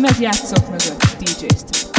lemezjátszók mögött DJ Steve.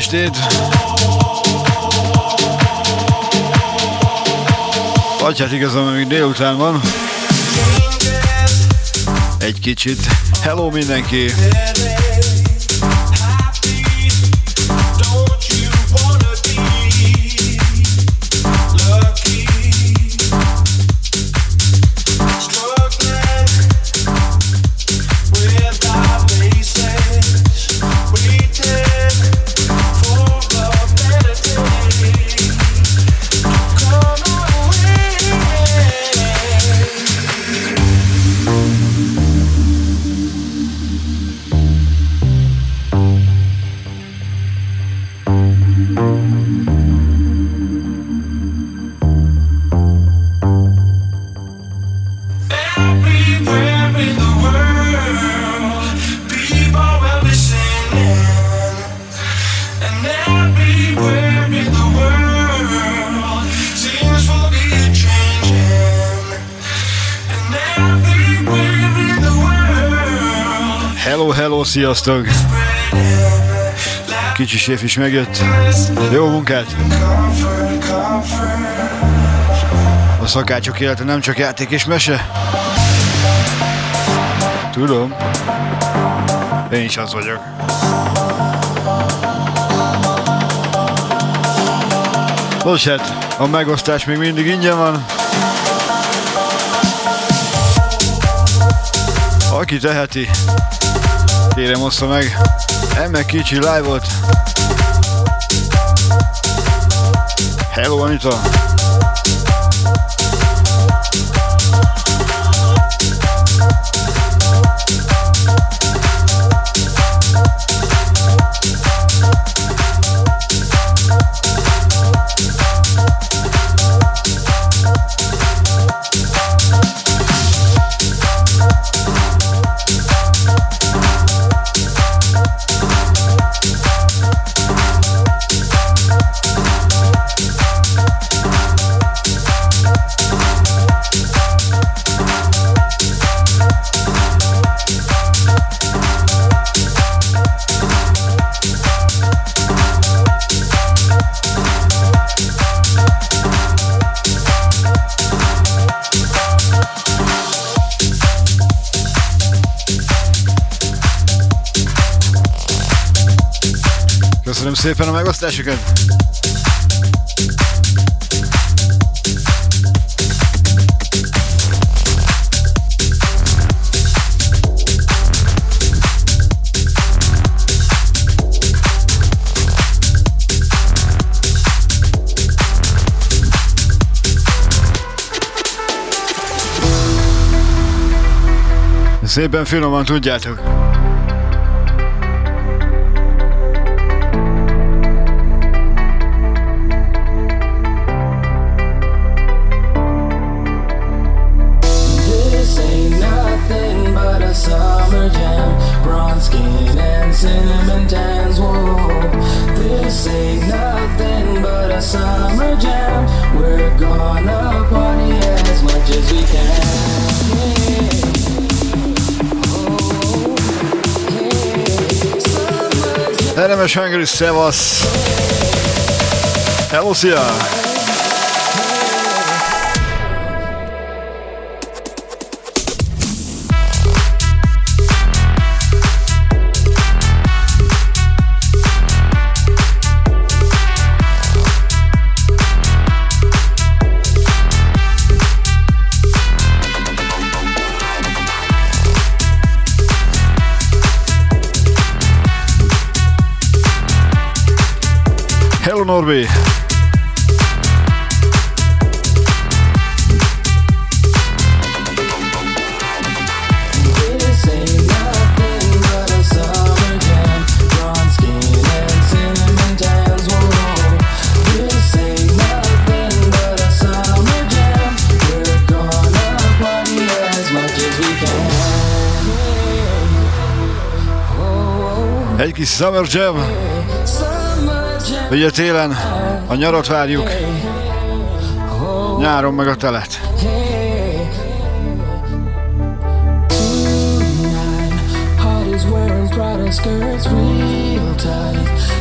Estét! Vagy hát igazán még délután van. Egy kicsit. Hello mindenki! Sziasztok! Kicsi séf is megjött. Jó munkát! A szakácsok élete nem csak játék és mese. Tudom. Én is az vagyok. Most hát, a megosztás még mindig ingyen van. Aki teheti, Kérem ossza meg. Emme kicsi live volt. Hello Anita. Szépen a megosztásokat! Szépen finoman tudjátok. Eremes Hungary, szevasz! Hello, szia! Norby. Egy kis Summer Jam. Ugye télen a nyarat várjuk, nyáron meg a telet.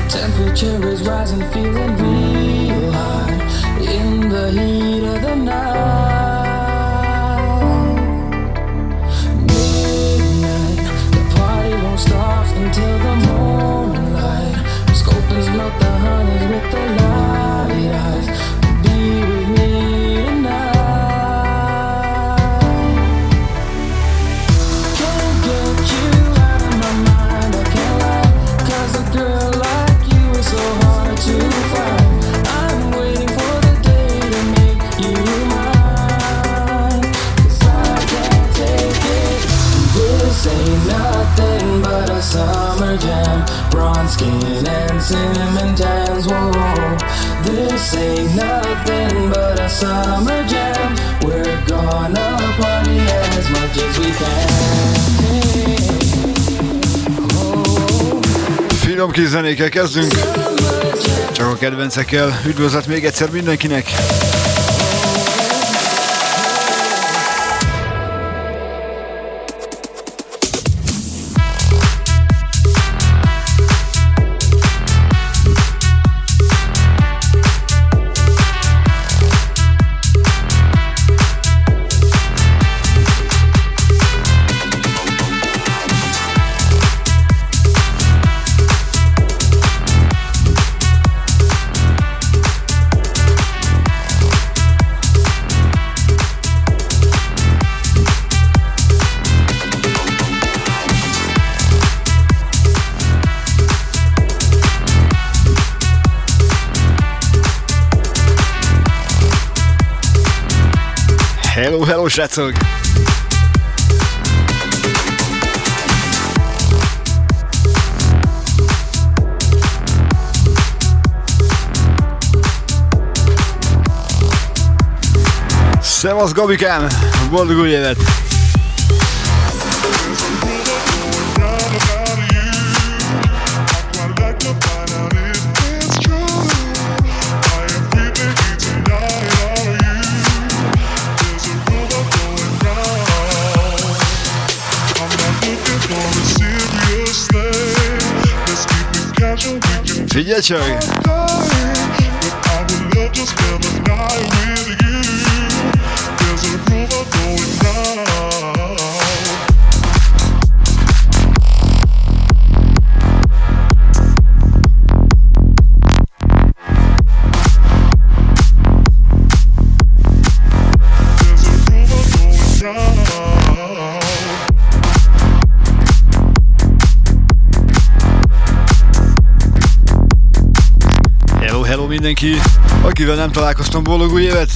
Temperature is rising, feeling real hot in the heat of the night. It's not the honey's with the light eyes ain't nothing but a summer jam. We're gonna party as much as we can. Finom kis zenékkel kezdünk. Csak a kedvencekkel. Üdvözlet még egyszer mindenkinek! Srácok! Szevasz Gabikám! Boldog új évet! wieczór. Akivel nem találkoztam boldog új évet!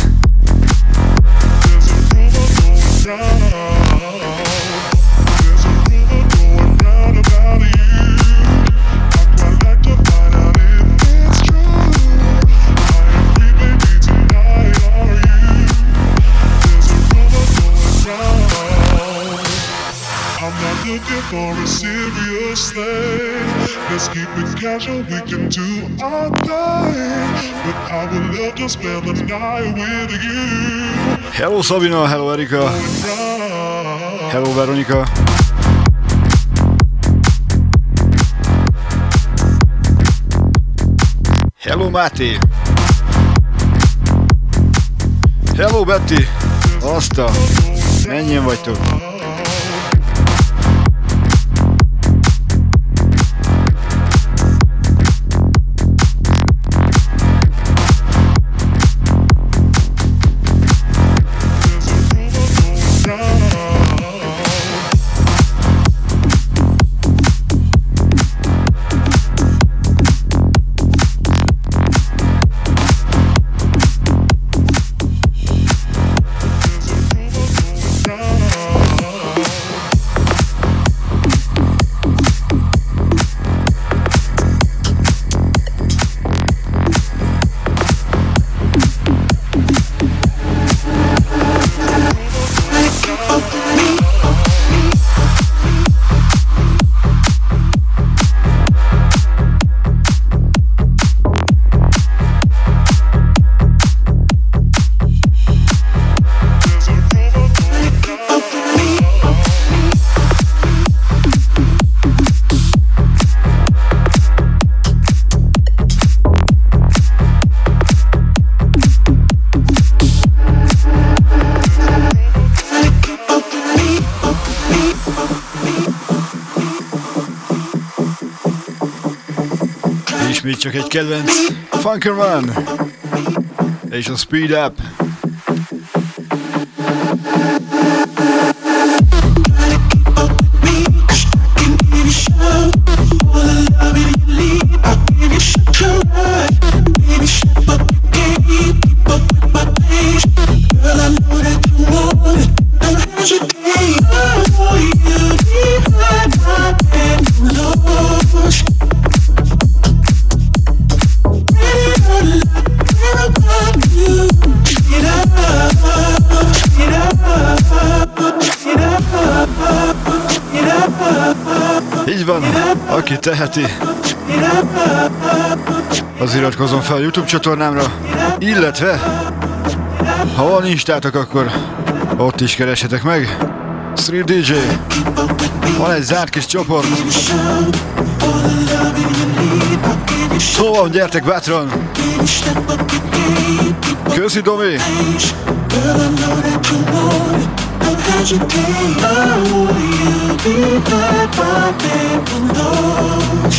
For a serious thing. Casual, we can do our thing. But I would love to spend the night with you. Hello Sabina, hello Erika. Hello Veronika. Hello Máté. Hello Betty. Azt a... Mennyien vagytok? Csak egy kedvenc Funkerman és a Speed Up. Teheti, az iratkozom fel a YouTube csatornámra, illetve ha van instátok, akkor ott is keresetek meg. Street DJ. Van egy zárt kis csoport. Szóval gyertek bátran! Köszi Domi! Be heard by people knows?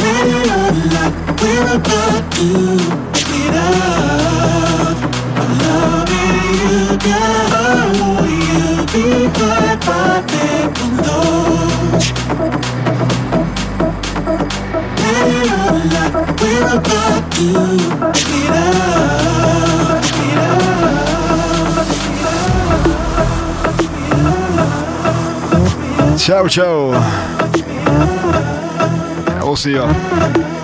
Let it all like we're about to speed up. I'm loving you down. Will you be heard by people knows? Let it all like we're about to speed up. Speed up. Ciao, ciao. We'll see you.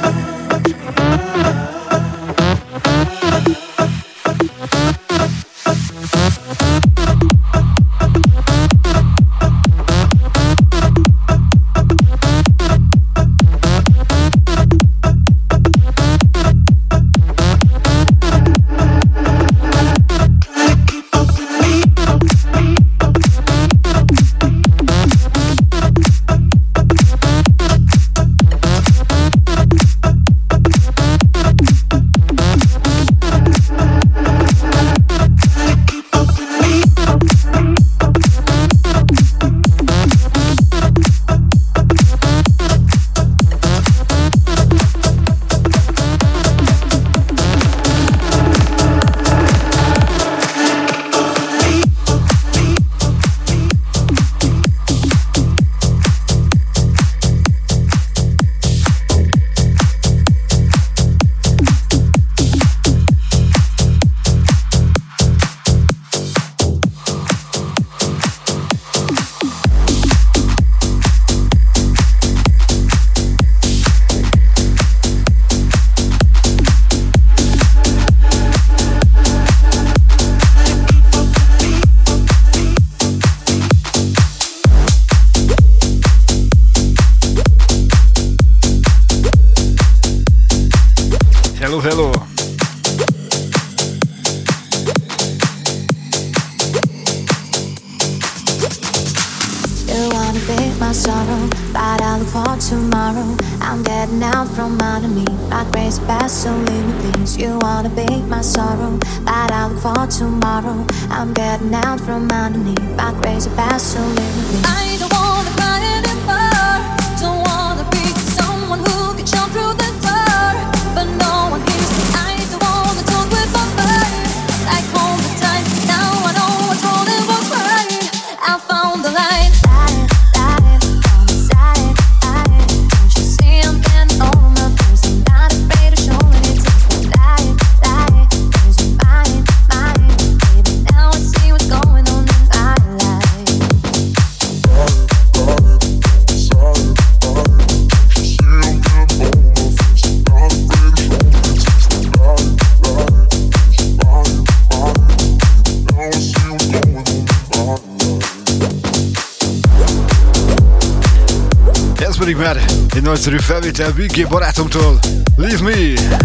pedig már egy nagyszerű felvétel Bigé barátomtól. Leave me!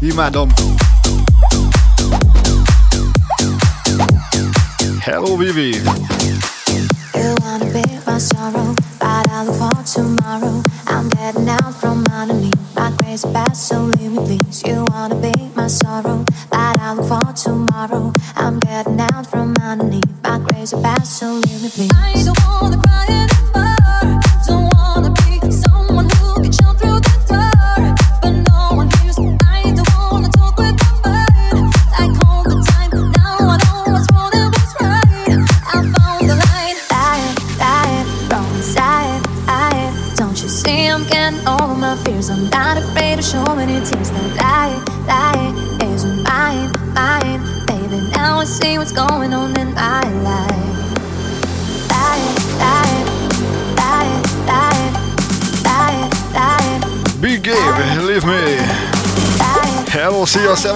Imádom! Hello, Vivi!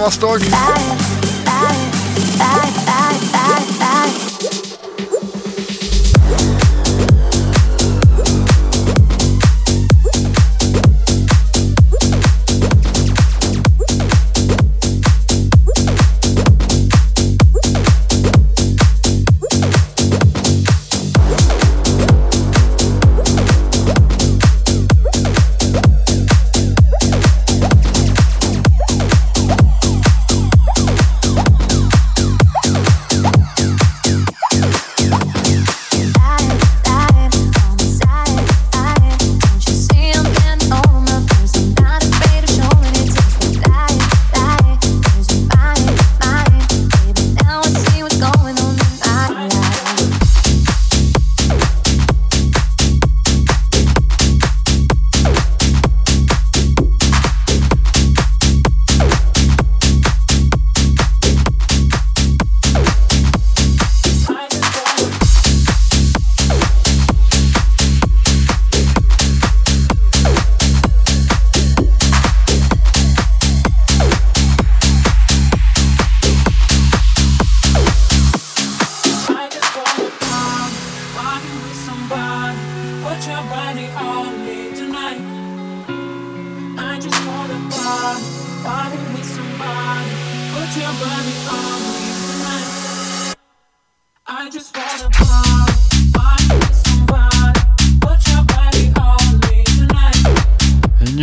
Bastard.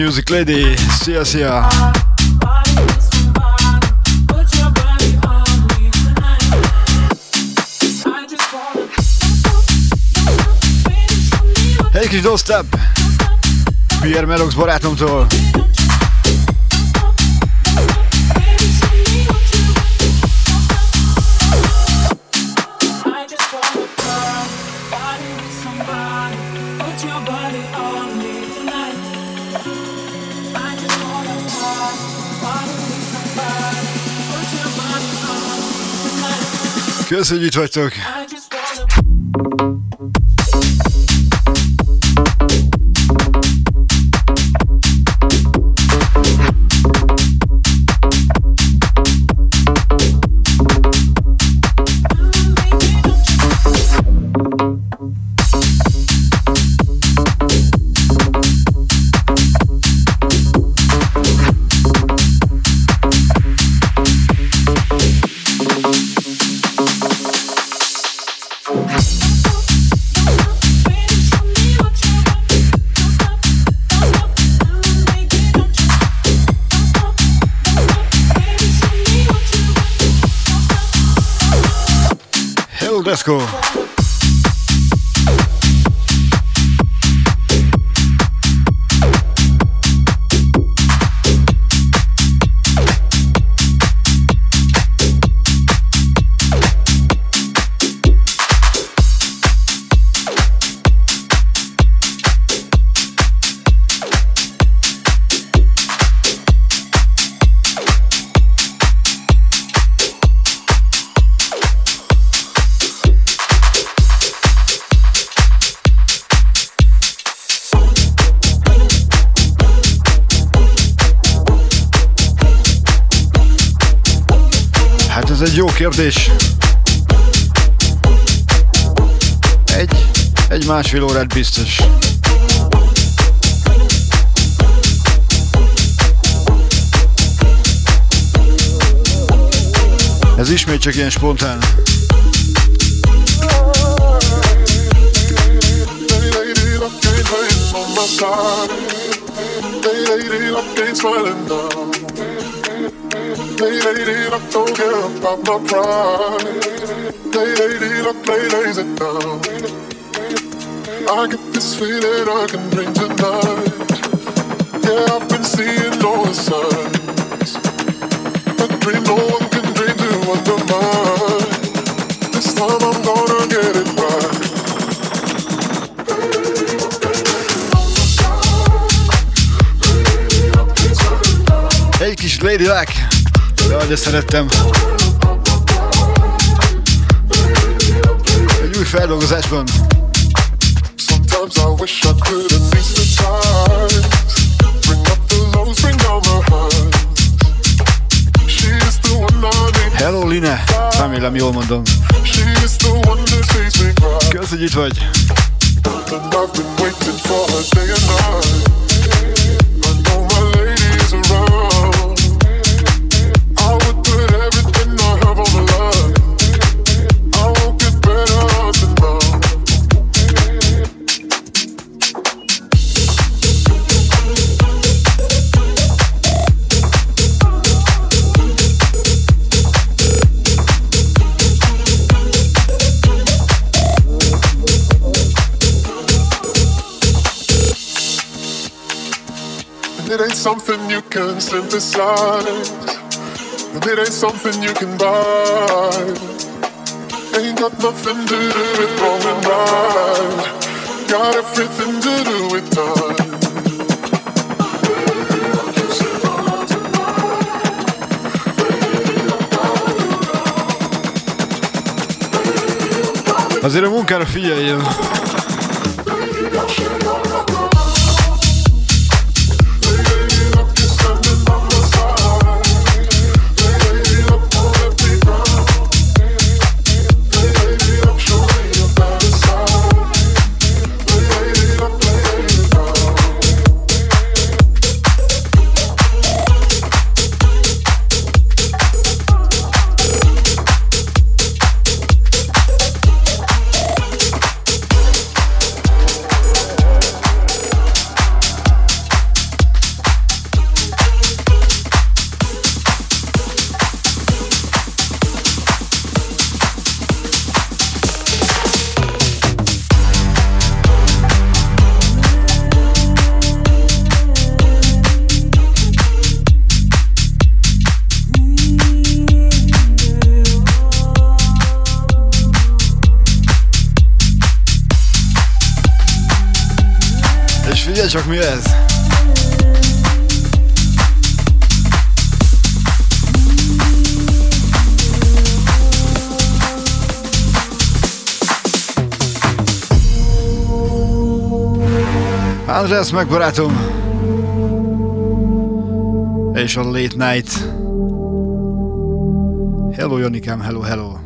Music Lady, szia szia! Egy kis dosztap! Pierre Melox barátomtól! Köszönjük, hogy itt vagytok! Kérdés. Egy, egy másfél órát biztos. Ez ismét csak ilyen spontán. Lady, I don't care about my pride. Play lady, I play lazy now. I get this feeling I can bring tonight. Yeah, I've been seeing all the signs. A dream no one can dream to undermine. This time I'm gonna get it right. Hey kis Lady Luck! Jaj, de szerettem. Egy új feldolgozásban. Sometimes I wish I could unleash the tides Bring up the lows, bring down the highs She is the one I need Hello Line, remélem jól mondom. She is the one that sees me cry Kösz, hogy itt vagy. And I've been waiting for her day and night something you can synthesize, and it ain't something you can buy. Ain't got nothing to do with wrong and right. Got everything to do with time. Azért a munkára. Csak mi ez? András meg barátom. És a Late Night. Hello Jonikám, hello, hello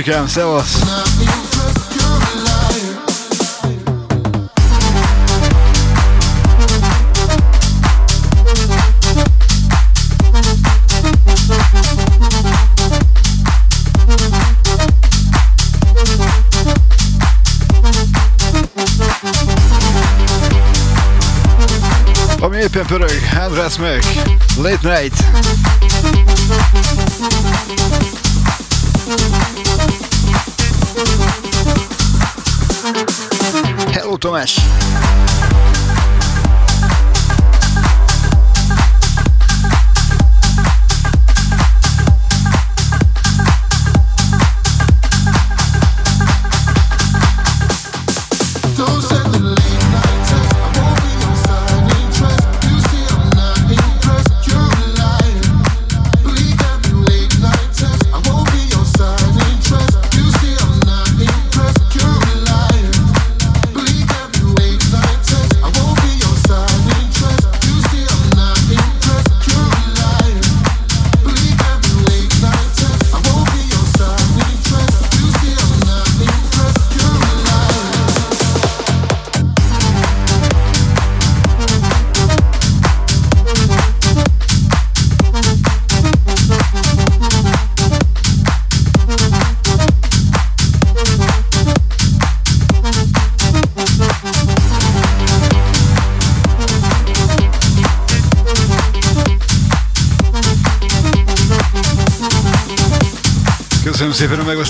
Csabikám, szevasz! Ami éppen pörög, András meg, Late Night. Tomás.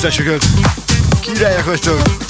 Megosztásokat. Királyak vagytok!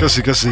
Köszi, köszi.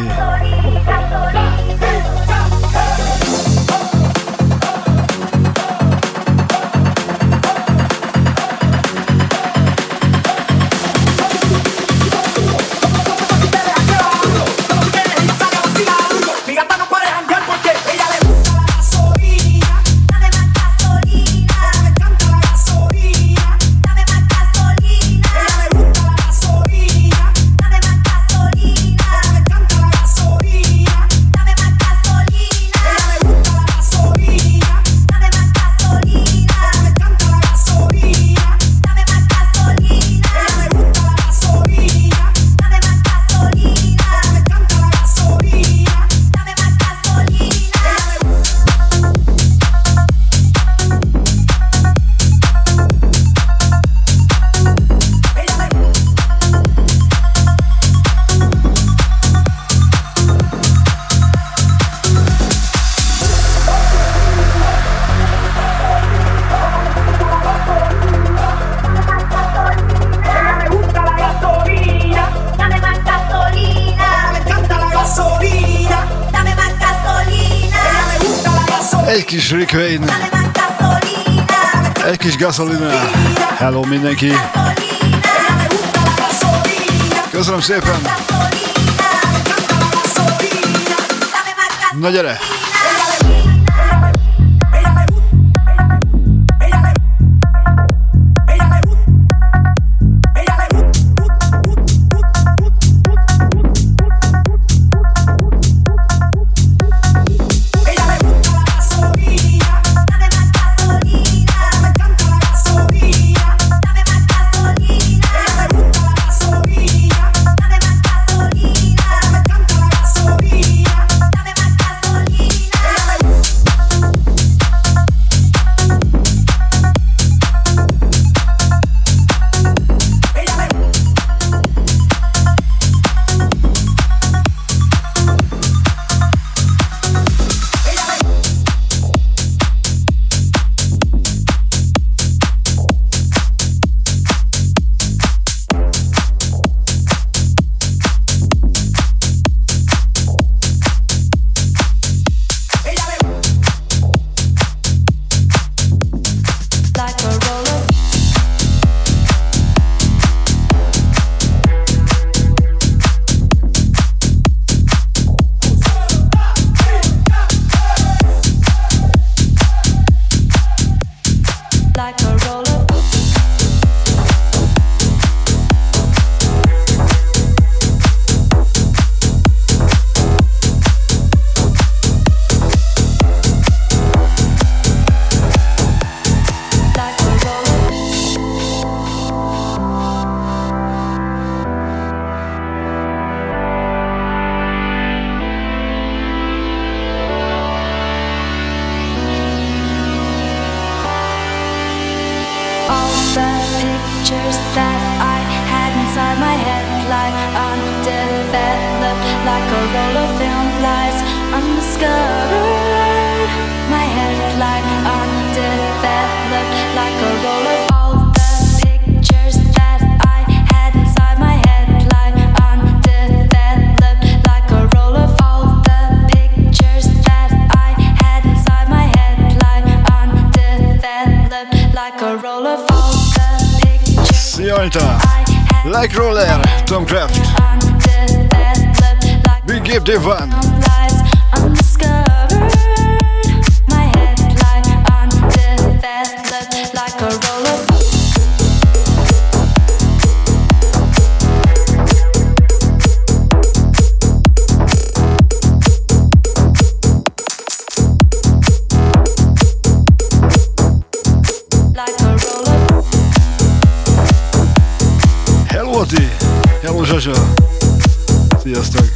Gasolina. Hello mindenki. Köszönöm szépen. Na gyere! Like Roller, Tom Craft. Big Give one pleasure. See you next.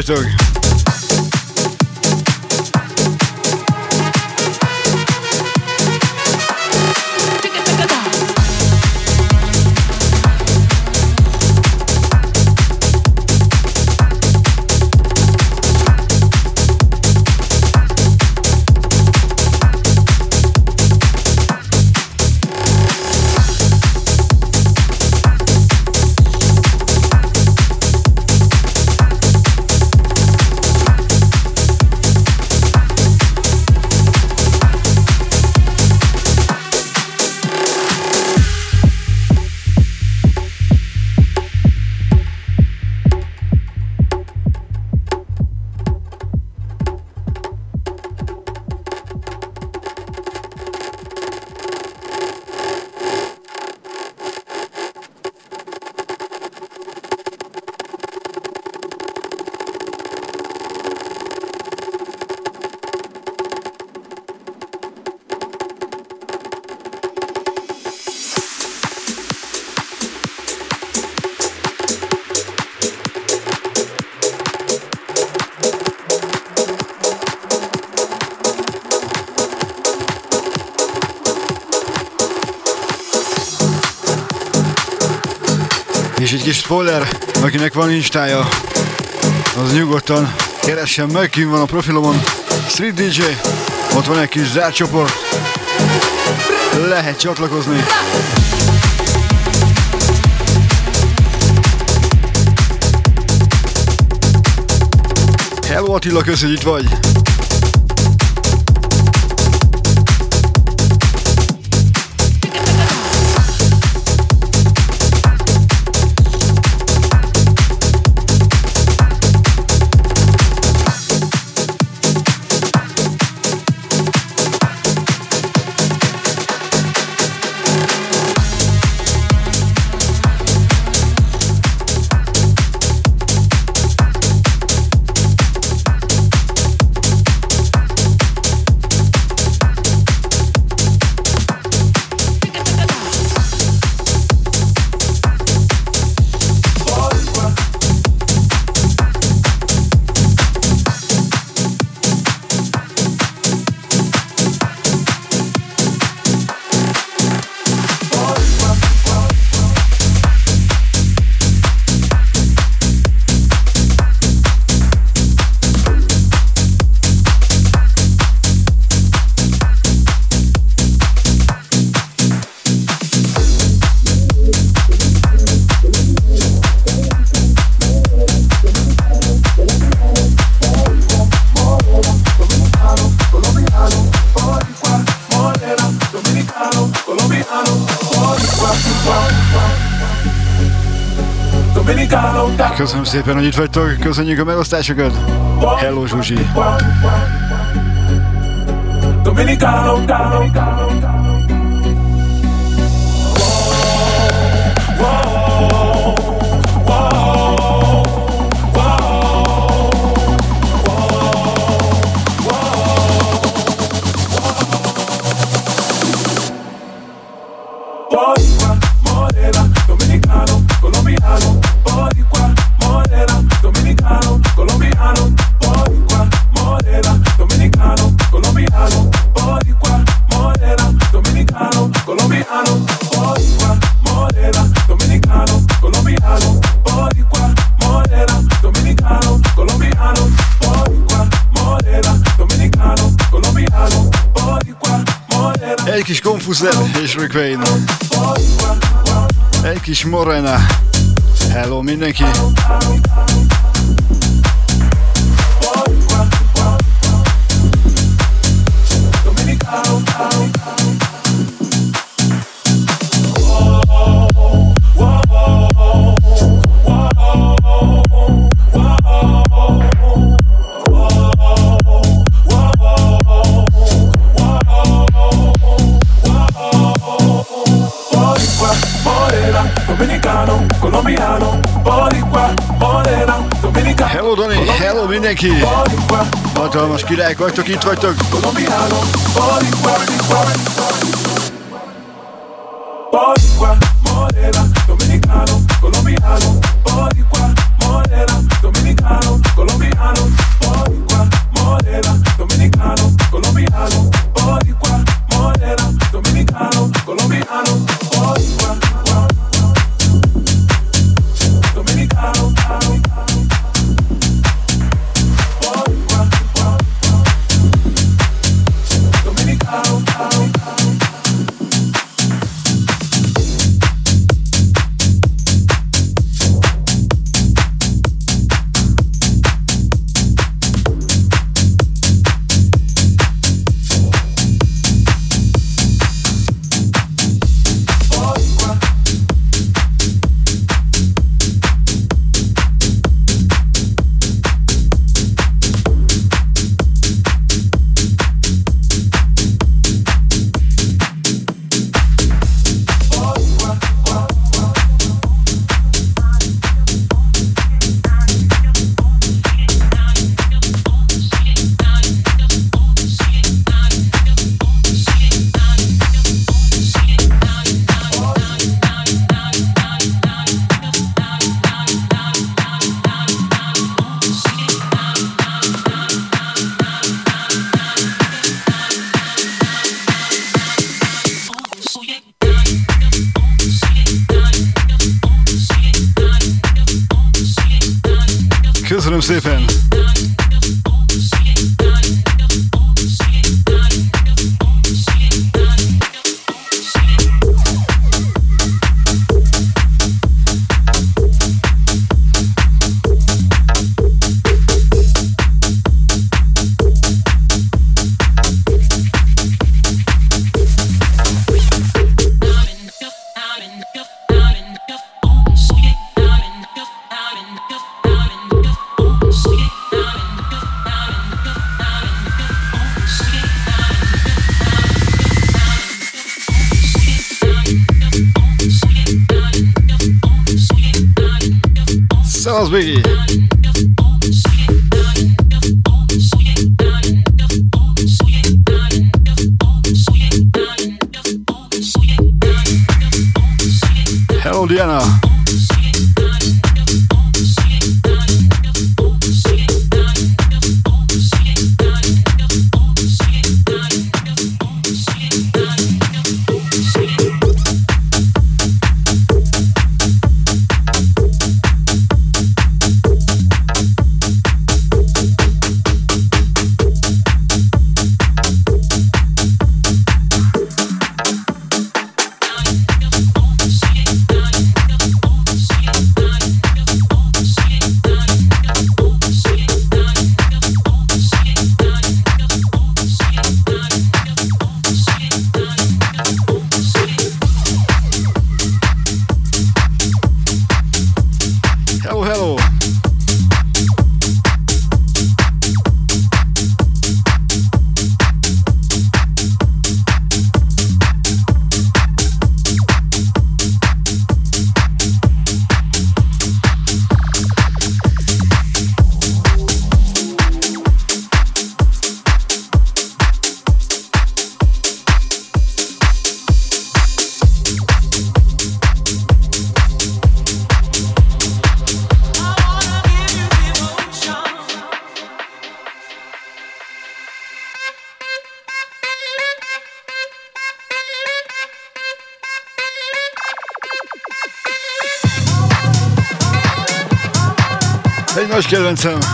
Köszönöm, És egy kis spoiler, akinek van instája, az nyugodtan keressen meg, kim van a profilomon, Street DJ, ott van egy kis zárt csoport, lehet csatlakozni. Hello Attila, köszönjük, itt vagy! Szépen, hogy itt vagytok, köszönjük a megosztásokat. Hello Zsuzsi. Dominicano, Dominicano. Fuzzel és Rick Wayne. Egy kis Morena. Hello mindenki. Mindenki! Hatalmas királyok vagytok, itt vagytok! Hello, Diana. Hamilton.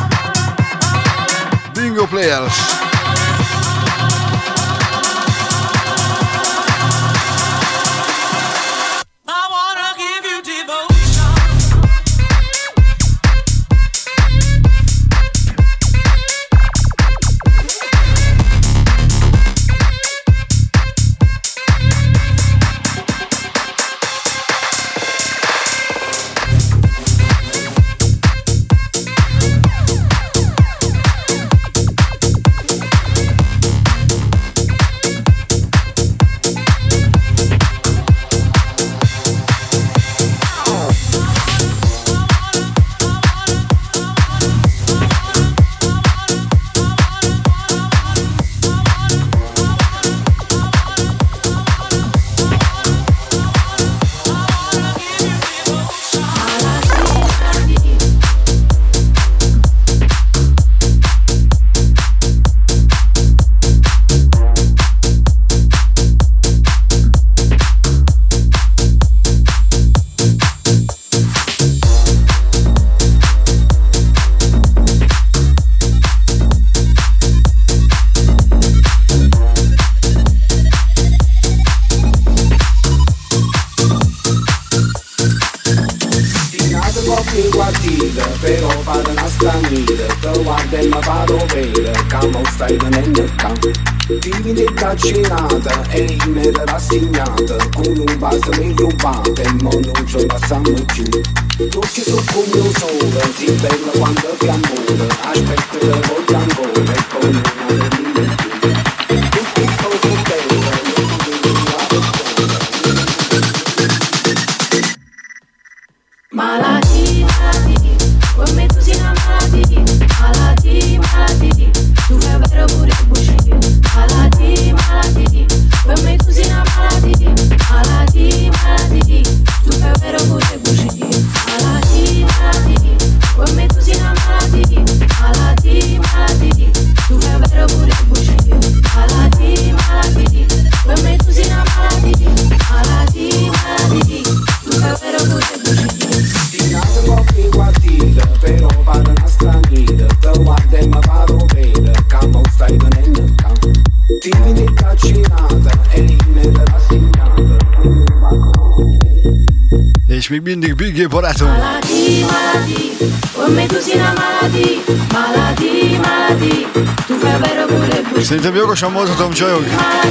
Szerintem jogosan mondhatom, csajok.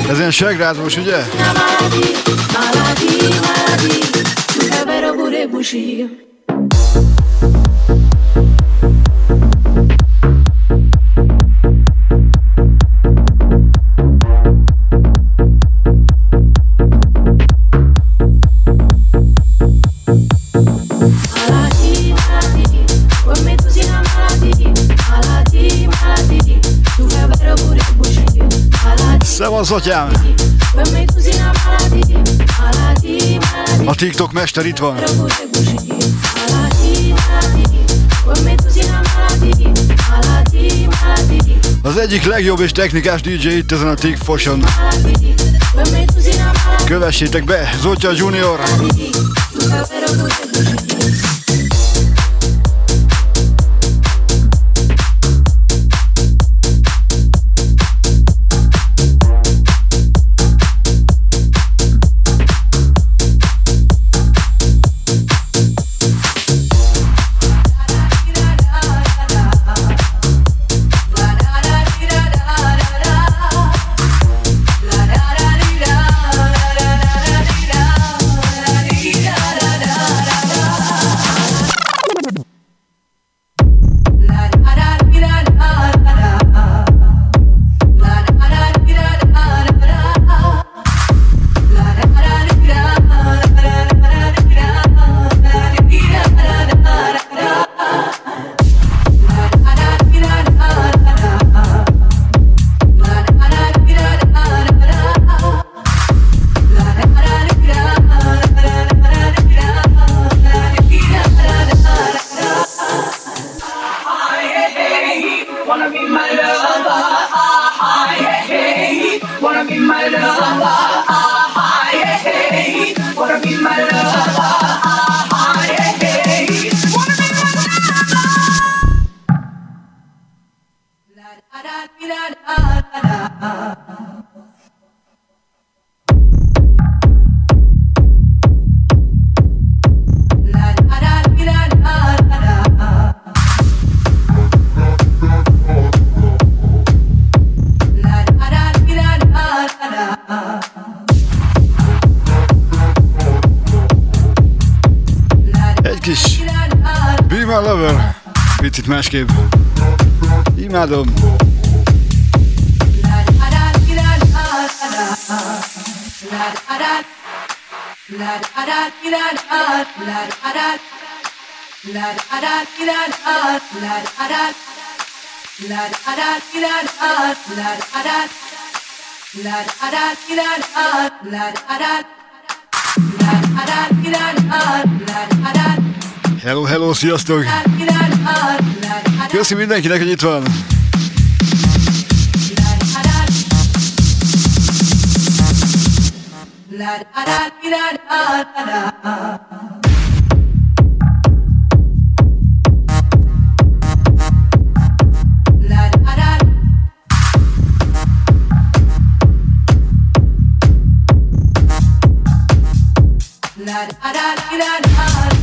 Ez ilyen segrázós, ugye? Maladi, maladi, maladi, az atyám! A TikTok mester itt van. Az egyik legjobb és technikás DJ itt ezen a TikFoson. Kövessétek be, Zotya Junior! Hello, hello, sziasztok! Köszi mindenkinek, hogy itt van. La da da da da da Ez da da da da da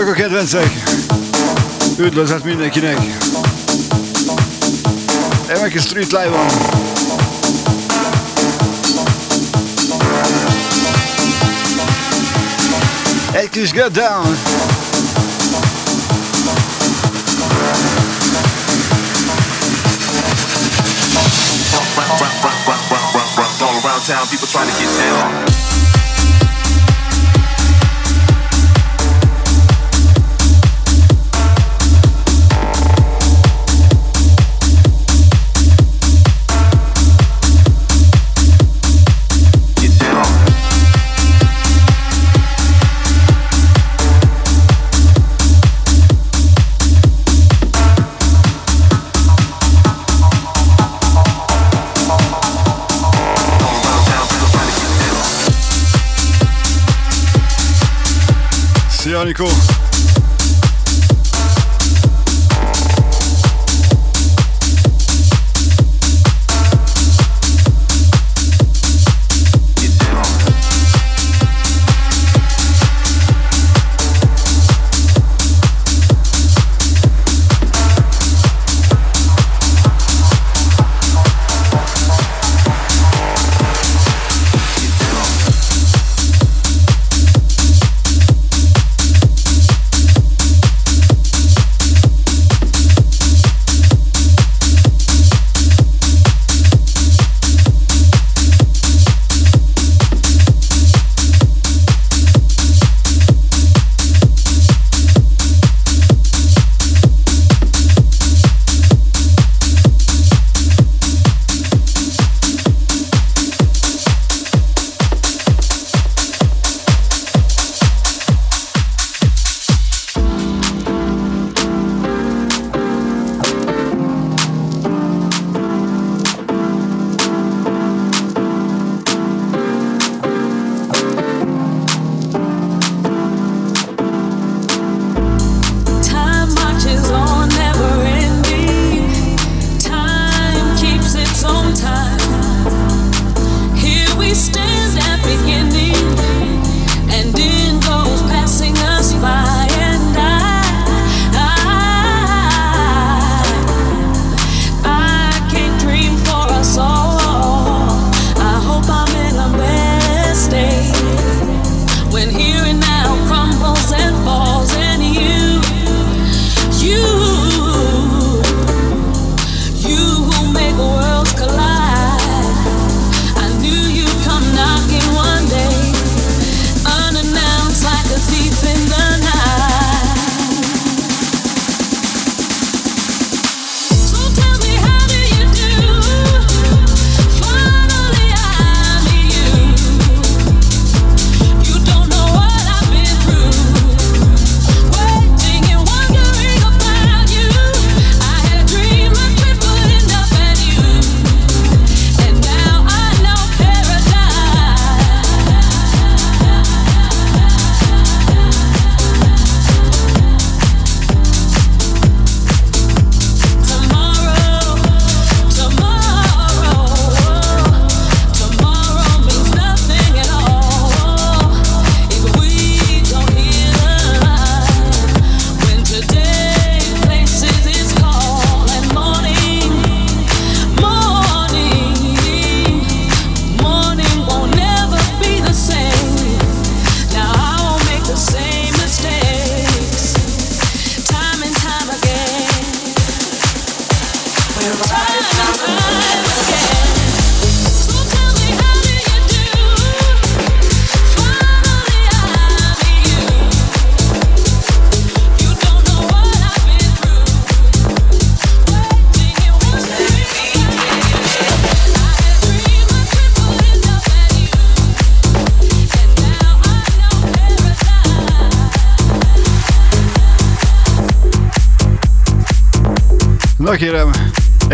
Csak a kedvencek! Üdvözlet mindenkinek! Emeki Street Live-on! Egy kis get down! All around town, people trying to get down. Bionicle.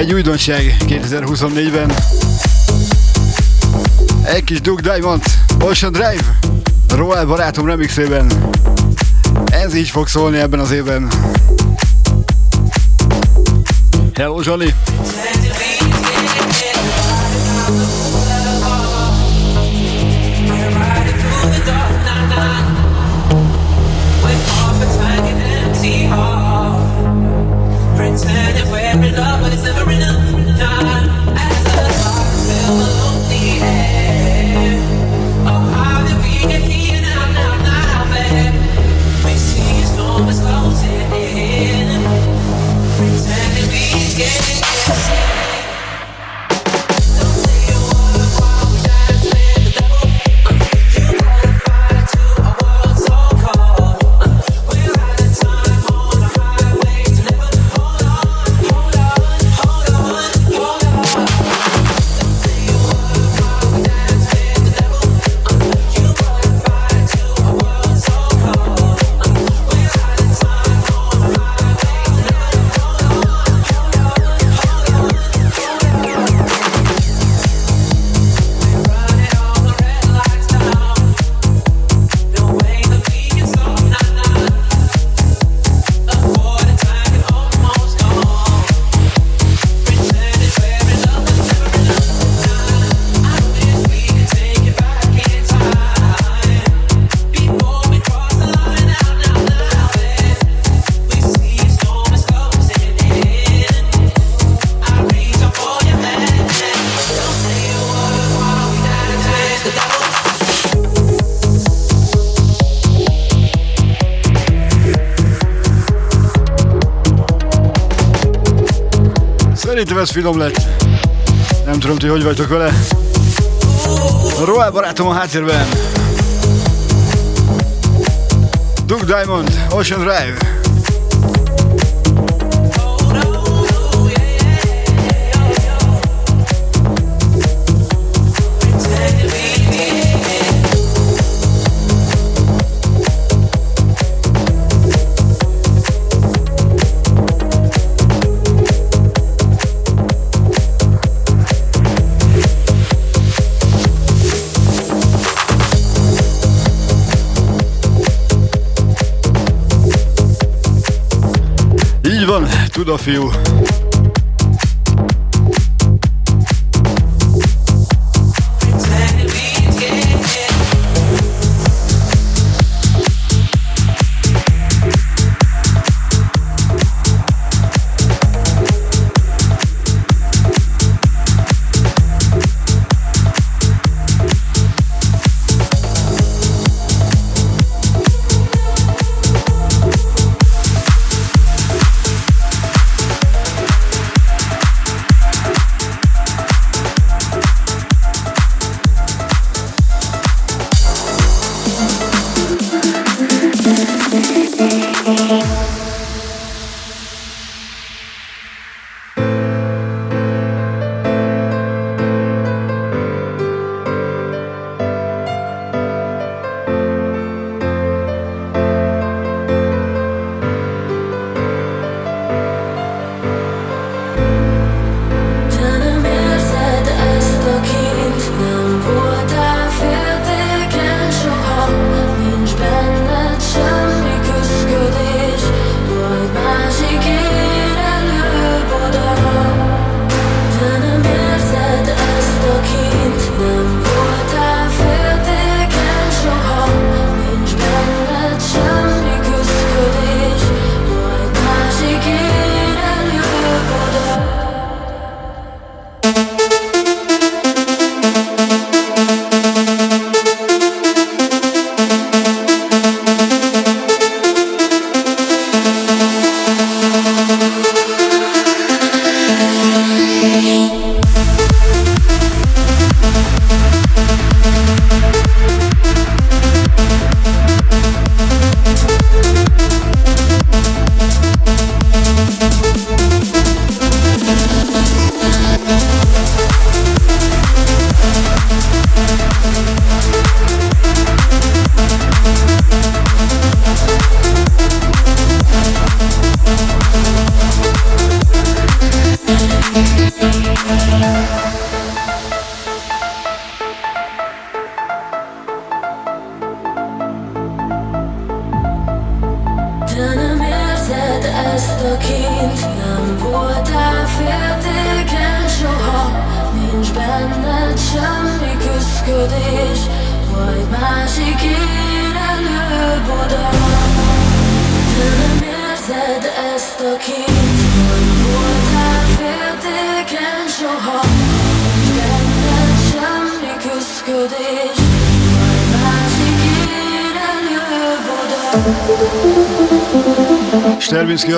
Egy újdonság 2024-ben. Egy kis Duke Diamond, Ocean Drive, Royal barátom remixében. Ez így fog szólni ebben az évben. Hello Johnny! Finom lett. Nem tudom, ti hogy vagytok vele. Royal barátom a háttérben. Duke Diamond, Ocean Drive. Tudo a fio.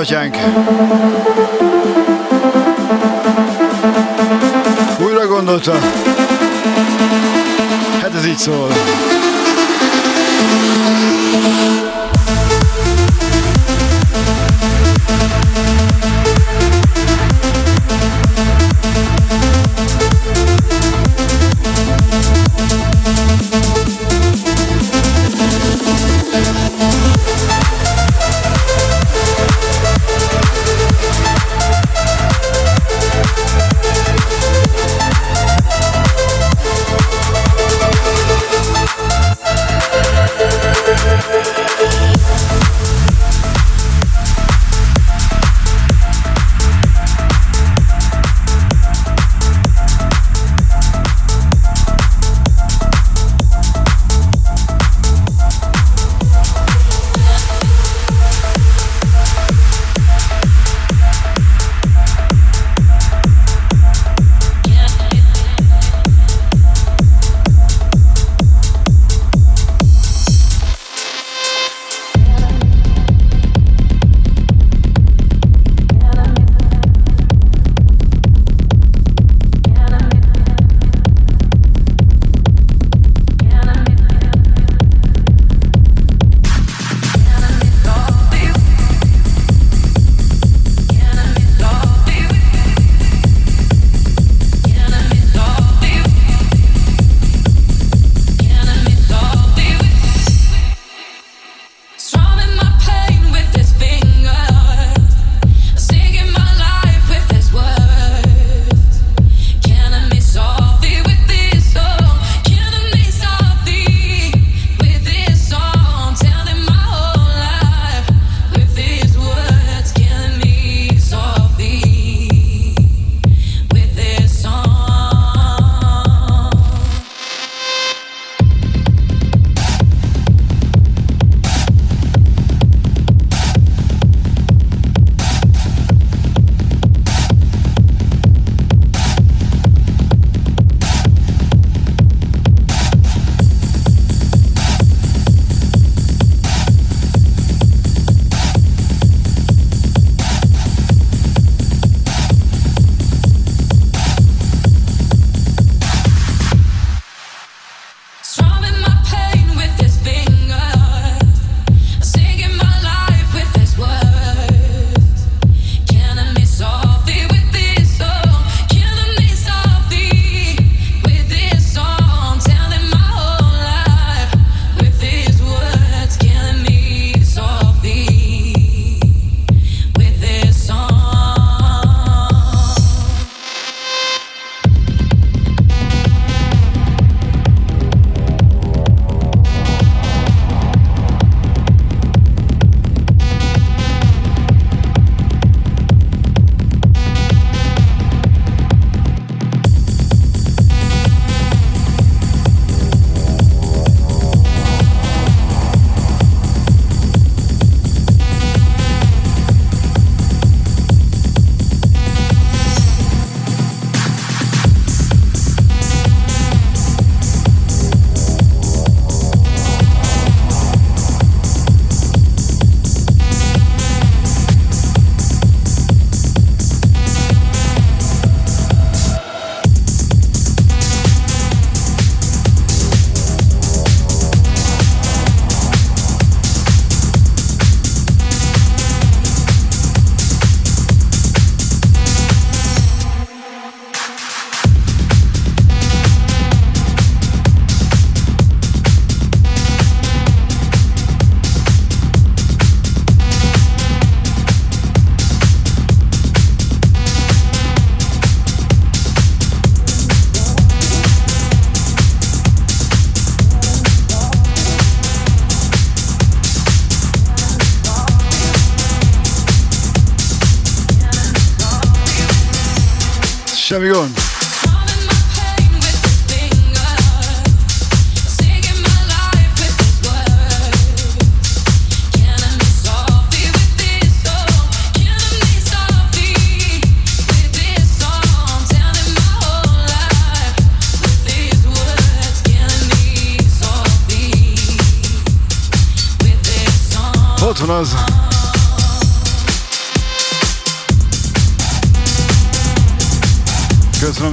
Sterbinski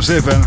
Köszönöm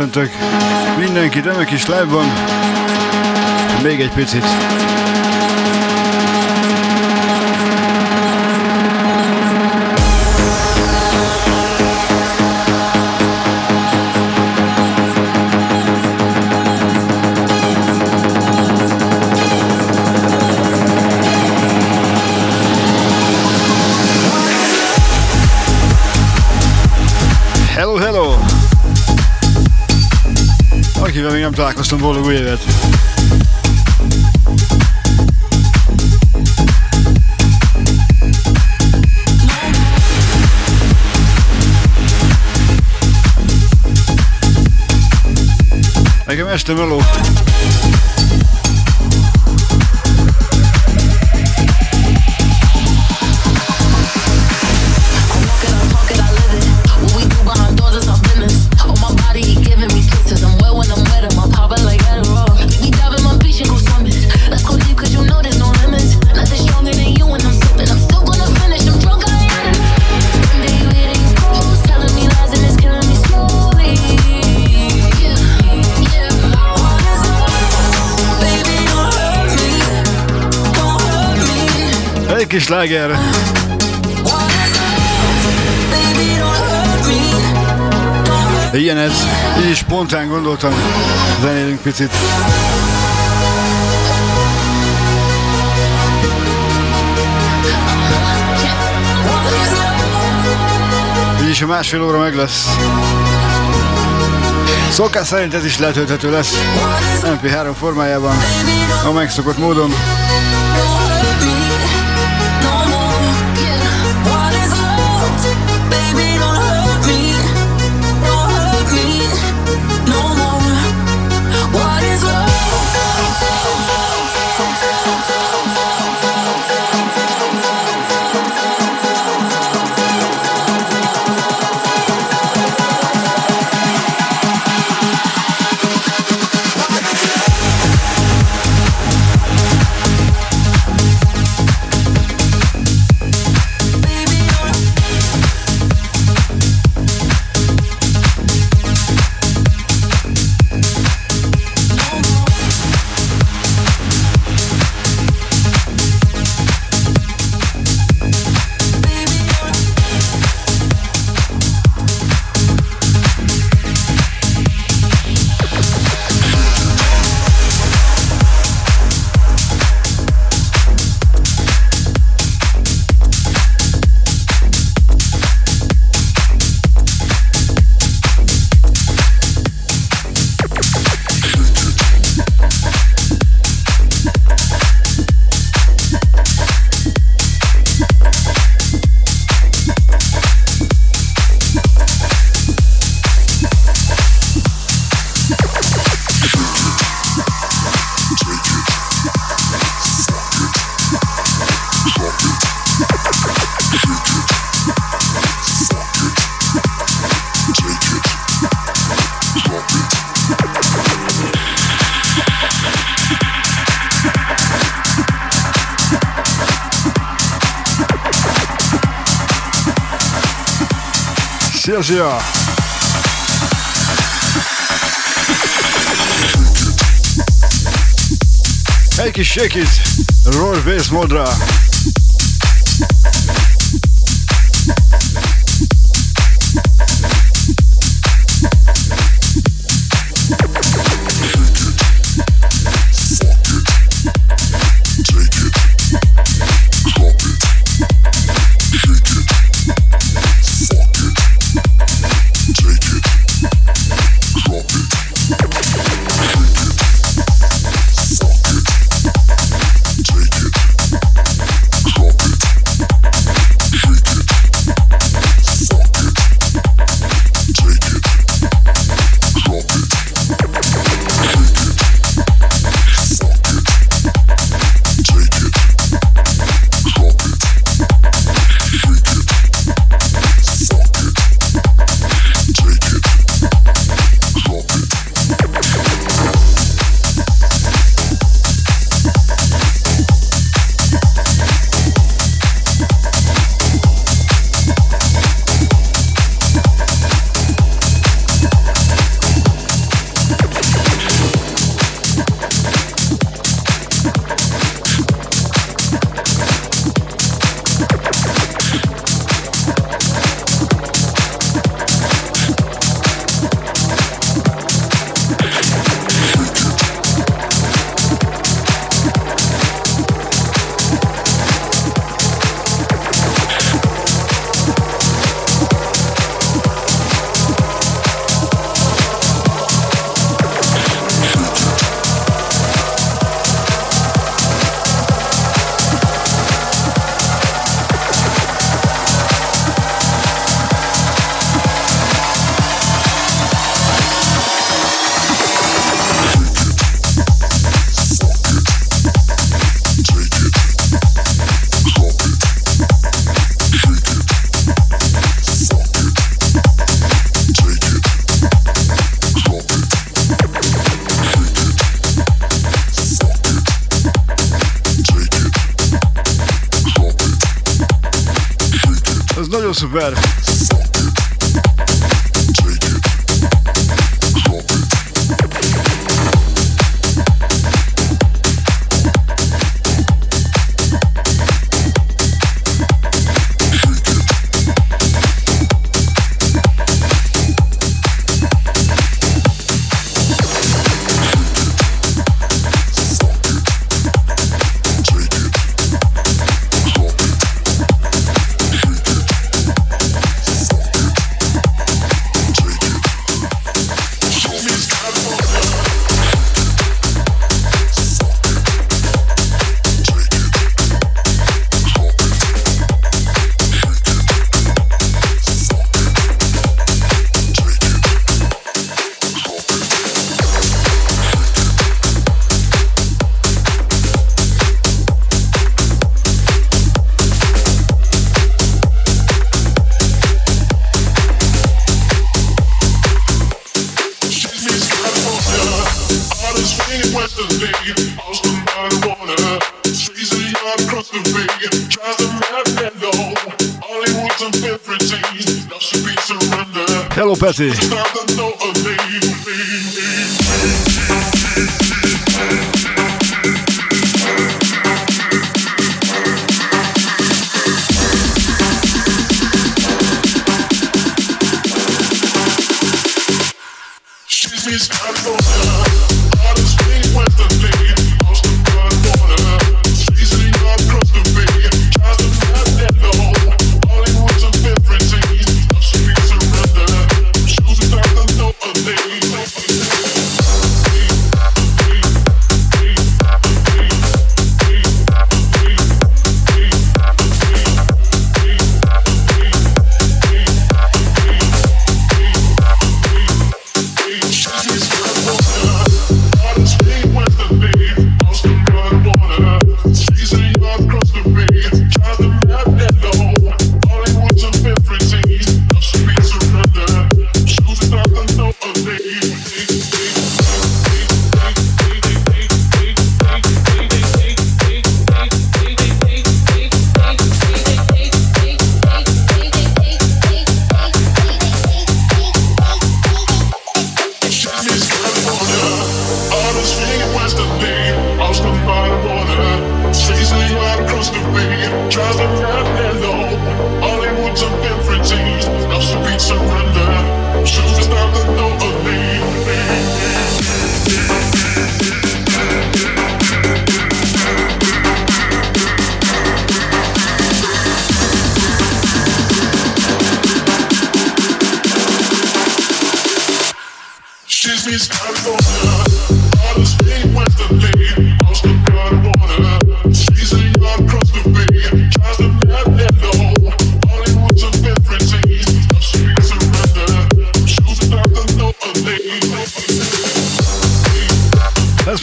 köszöntök mindenkit, remek kis live van. Még egy picit. Akivel még nem találkoztam, boldog új évet! Nekem este meló. Kis láger. Ilyen ez, így is spontán gondoltam, zenélünk picit. Így is a másfél óra meg lesz. Szokás szerint ez is letölthető lesz MP3 formájában, a megszokott módon. Szia, szia! Egy kis shake it, roll bass modra. Brazil.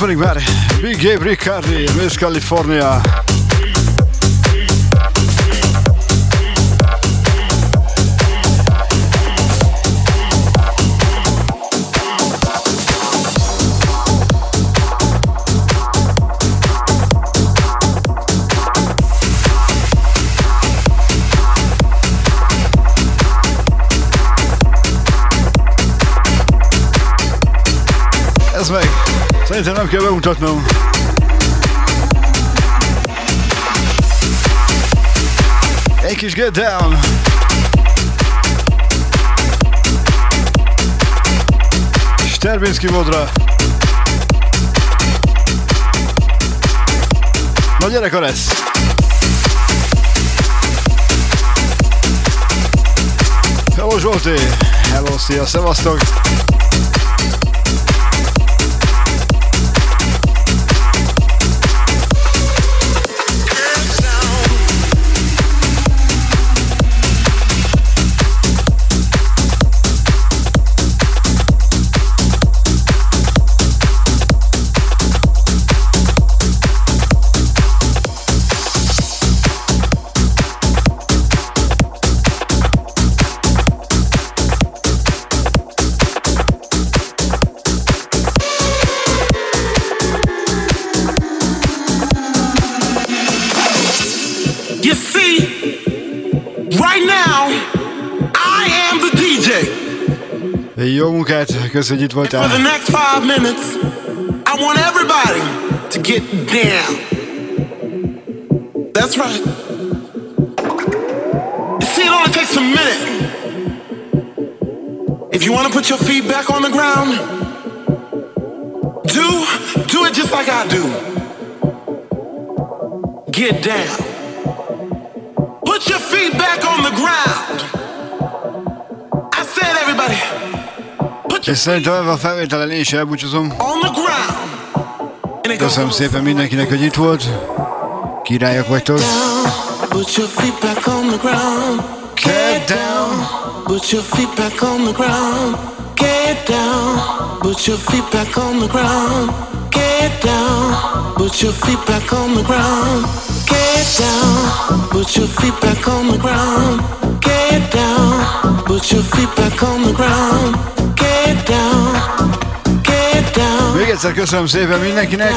Pedig már Big Gabe Riccardi, Miss California. Ez meg. Szerintem nem kell bemutatnom. Egy kis get down. Sterbinski modra. Na gyerek a lesz. Hello Zsolti! Hello, szia, szevasztok! Jó munkát, köszönjük, itt For the next five minutes, I want everybody to get down. That's right. See, it only takes a minute. If you want to put your feet back on the ground, do do it just like I do. Get down. És szerintem a felvételen én is elbúcsúzom. Köszönöm szépen mindenkinek, hogy itt volt. Királyok vagytok. Get down. Put your feet back on the ground. Get down. Put your feet back on the ground. Get down. Put your feet back on the ground. Get down. Put your feet back on the ground. Get down. Put your feet back on the ground. Még egyszer köszönöm szépen mindenkinek.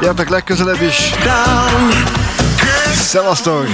Gyertek legközelebb is. Szevasztok!